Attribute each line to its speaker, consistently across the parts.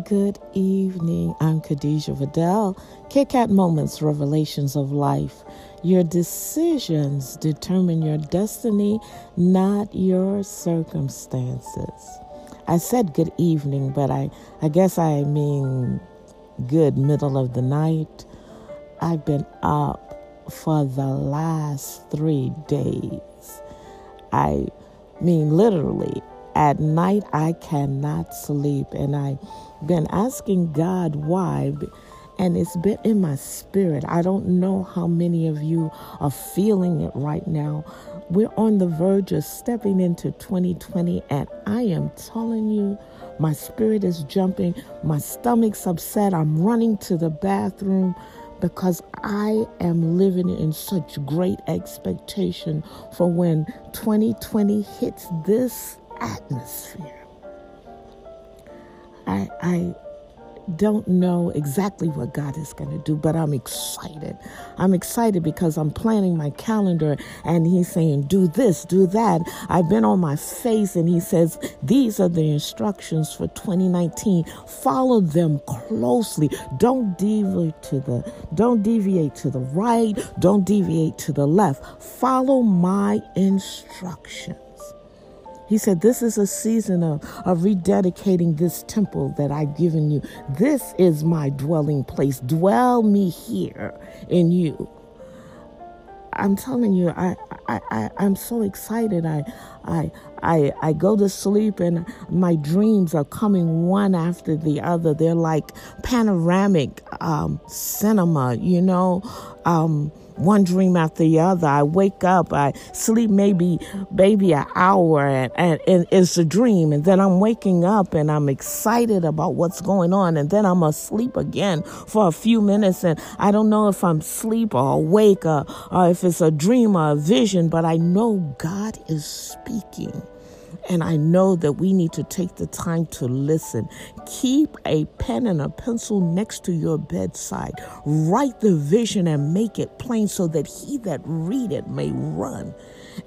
Speaker 1: Good evening. I'm Khadijah Vidal. KitKat Moments, Revelations of Life. Your decisions determine your destiny, not your circumstances. I said good evening, but I, I guess I mean good middle of the night. I've been up for the last three days. I mean, literally, at night I cannot sleep, and I've been asking God why, and it's been in my spirit. I don't know how many of you are feeling it right now. We're on the verge of stepping into 2020, and I am telling you, my spirit is jumping, my stomach's upset, I'm running to the bathroom because I am living in such great expectation for when 2020 hits this atmosphere. I, I don't know exactly what God is going to do, but I'm excited. I'm excited because I'm planning my calendar and He's saying, do this, do that. I've been on my face and He says, these are the instructions for 2019. Follow them closely. Don't deviate to the, don't deviate to the right. Don't deviate to the left. Follow my instructions. He said, This is a season of, of rededicating this temple that I've given you. This is my dwelling place. Dwell me here in you. I'm telling you, I, I, I, I'm so excited. I, I, I, I go to sleep and my dreams are coming one after the other. They're like panoramic um, cinema, you know. Um, one dream after the other. I wake up, I sleep maybe maybe an hour, and, and, and, it's a dream. And then I'm waking up and I'm excited about what's going on. And then I'm asleep again for a few minutes, and I don't know if I'm asleep or awake or, or if it's a dream or a vision, but I know God is speaking. And I know that we need to take the time to listen. Keep a pen and a pencil next to your bedside. Write the vision and make it plain so that he that read it may run.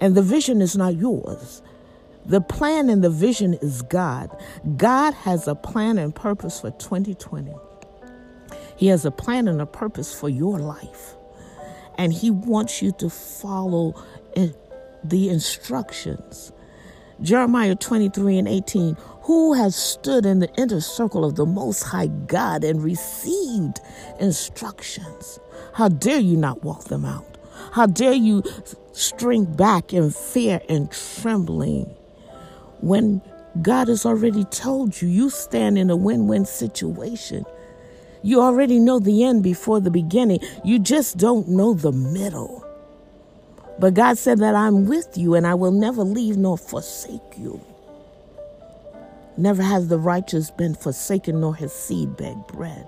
Speaker 1: And the vision is not yours. The plan and the vision is God. God has a plan and purpose for 2020. He has a plan and a purpose for your life. And He wants you to follow the instructions Jeremiah 23 and 18. Who has stood in the inner circle of the Most High God and received instructions? How dare you not walk them out? How dare you shrink back in fear and trembling when God has already told you you stand in a win win situation? You already know the end before the beginning, you just don't know the middle. But God said that I'm with you and I will never leave nor forsake you. Never has the righteous been forsaken nor his seed beg bread.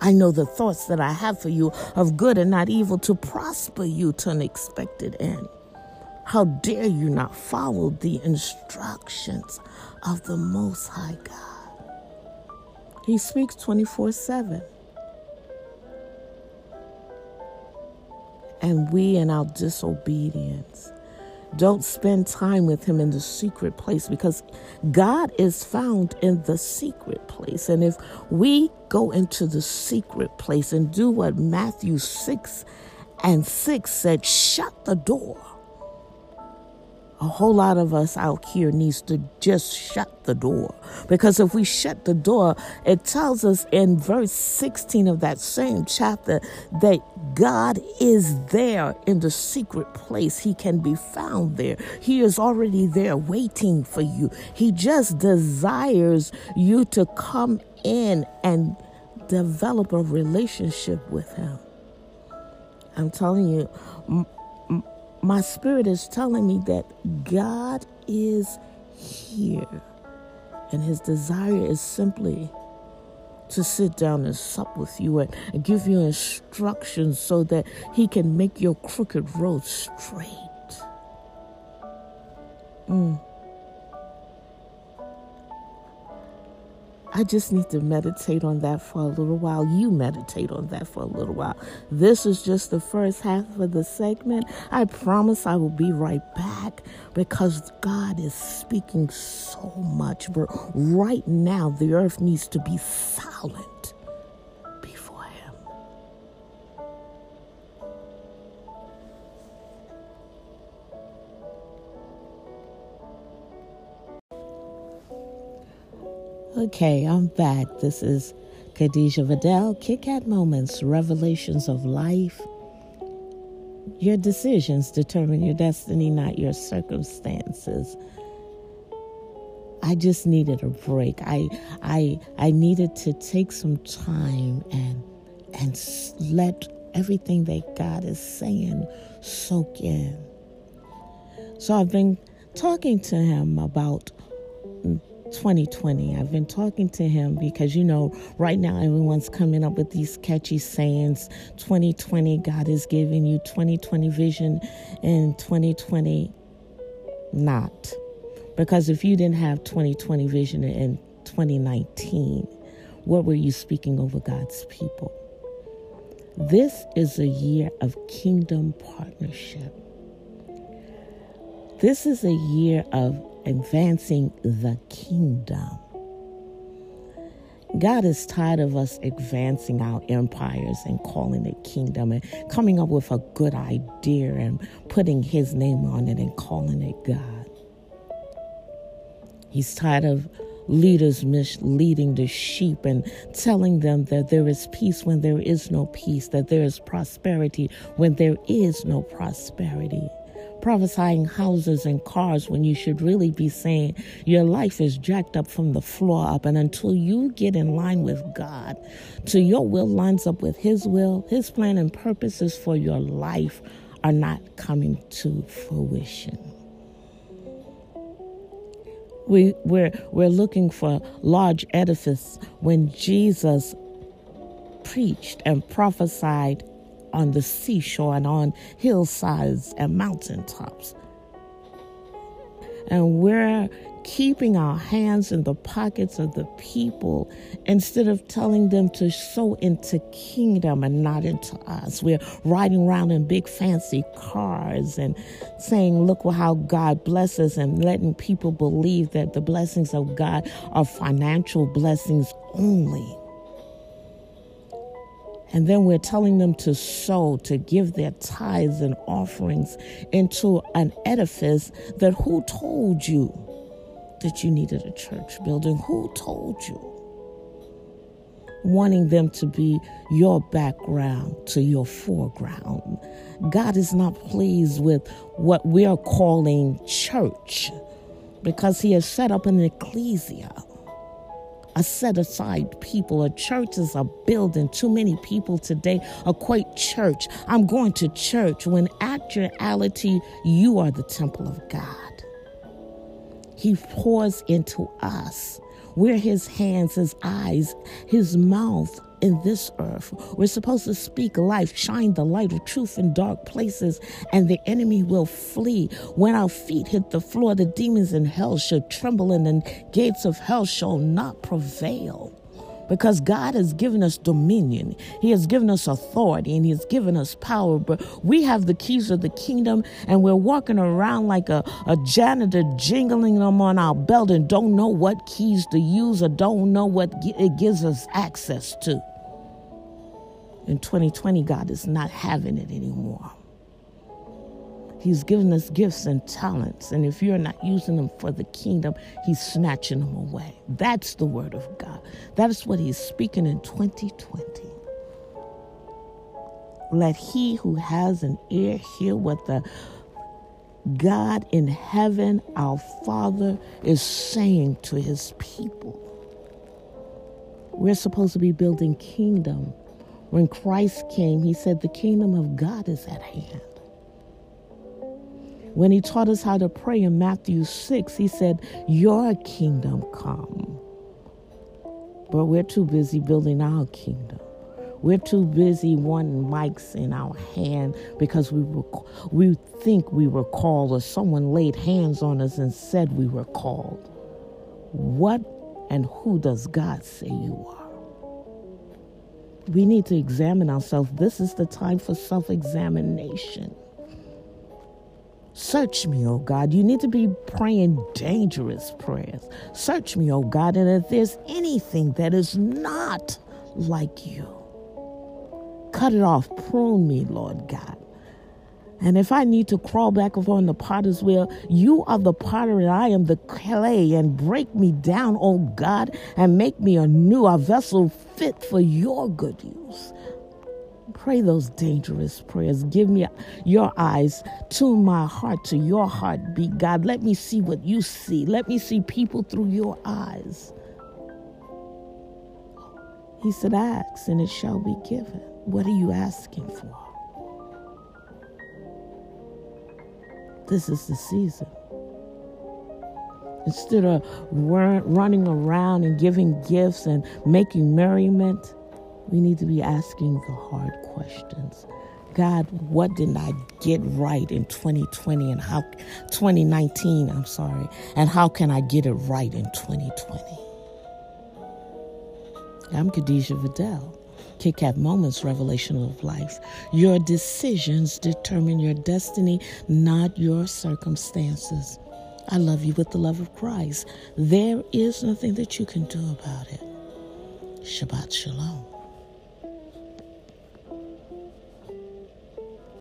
Speaker 1: I know the thoughts that I have for you of good and not evil to prosper you to an expected end. How dare you not follow the instructions of the Most High God? He speaks 24 7. And we in our disobedience don't spend time with him in the secret place because God is found in the secret place. And if we go into the secret place and do what Matthew 6 and 6 said, shut the door a whole lot of us out here needs to just shut the door. Because if we shut the door it tells us in verse 16 of that same chapter that god is there in the secret place. He can be found there. He is already there waiting for you. He just desires you to come in and develop a relationship with him. I'm telling you my spirit is telling me that God is here. And his desire is simply to sit down and sup with you and, give you instructions so that he can make your crooked road straight. Mm. I just need to meditate on that for a little while. You meditate on that for a little while. This is just the first half of the segment. I promise I will be right back because God is speaking so much. But right now, the earth needs to be silent Okay, I'm back. This is Khadijah Vidal, Kit Kat Moments, Revelations of Life. Your decisions determine your destiny, not your circumstances. I just needed a break. I I I needed to take some time and and let everything that God is saying soak in. So I've been talking to him about 2020. I've been talking to him because, you know, right now everyone's coming up with these catchy sayings 2020, God is giving you 2020 vision, and 2020, not. Because if you didn't have 2020 vision in 2019, what were you speaking over God's people? This is a year of kingdom partnership. This is a year of advancing the kingdom. God is tired of us advancing our empires and calling it kingdom and coming up with a good idea and putting his name on it and calling it God. He's tired of leaders misleading the sheep and telling them that there is peace when there is no peace, that there is prosperity when there is no prosperity prophesying houses and cars when you should really be saying your life is jacked up from the floor up. And until you get in line with God, till your will lines up with His will, His plan and purposes for your life are not coming to fruition. We, we're, we're looking for large edifice when Jesus preached and prophesied on the seashore and on hillsides and mountaintops. And we're keeping our hands in the pockets of the people instead of telling them to sow into kingdom and not into us. We're riding around in big fancy cars and saying, Look how God blesses, and letting people believe that the blessings of God are financial blessings only. And then we're telling them to sow, to give their tithes and offerings into an edifice that who told you that you needed a church building? Who told you? Wanting them to be your background to your foreground. God is not pleased with what we are calling church because He has set up an ecclesia a set aside people. A church is a building. Too many people today equate church. I'm going to church when actuality, you are the temple of God. He pours into us. We're his hands, his eyes, his mouth, in this earth. We're supposed to speak life, shine the light of truth in dark places, and the enemy will flee. When our feet hit the floor, the demons in hell should tremble, and the gates of hell shall not prevail. Because God has given us dominion, He has given us authority, and He has given us power. But we have the keys of the kingdom, and we're walking around like a, a janitor, jingling them on our belt, and don't know what keys to use or don't know what it gives us access to. In 2020, God is not having it anymore. He's given us gifts and talents, and if you're not using them for the kingdom, He's snatching them away. That's the word of God. That is what He's speaking in 2020. Let he who has an ear hear what the God in heaven, our Father, is saying to His people. We're supposed to be building kingdom when Christ came, he said, The kingdom of God is at hand. When he taught us how to pray in Matthew 6, he said, Your kingdom come. But we're too busy building our kingdom. We're too busy wanting mics in our hand because we were, we think we were called or someone laid hands on us and said we were called. What And who does God say you are? We need to examine ourselves. This is the time for self examination. Search me, oh God. You need to be praying dangerous prayers. Search me, oh God. And if there's anything that is not like you, cut it off. Prune me, Lord God. And if I need to crawl back upon the potter's wheel, you are the potter and I am the clay. And break me down, oh God, and make me a new, a vessel fit for your good use. Pray those dangerous prayers. Give me your eyes, tune my heart to your heartbeat, God. Let me see what you see. Let me see people through your eyes. He said, Ask and it shall be given. What are you asking for? This is the season. Instead of run, running around and giving gifts and making merriment, we need to be asking the hard questions. God, what did I get right in 2020 and how 2019, I'm sorry, and how can I get it right in 2020? I'm Khadijah Vidal. Kit Kat Moments Revelation of Life. Your decisions determine your destiny, not your circumstances. I love you with the love of Christ. There is nothing that you can do about it. Shabbat Shalom.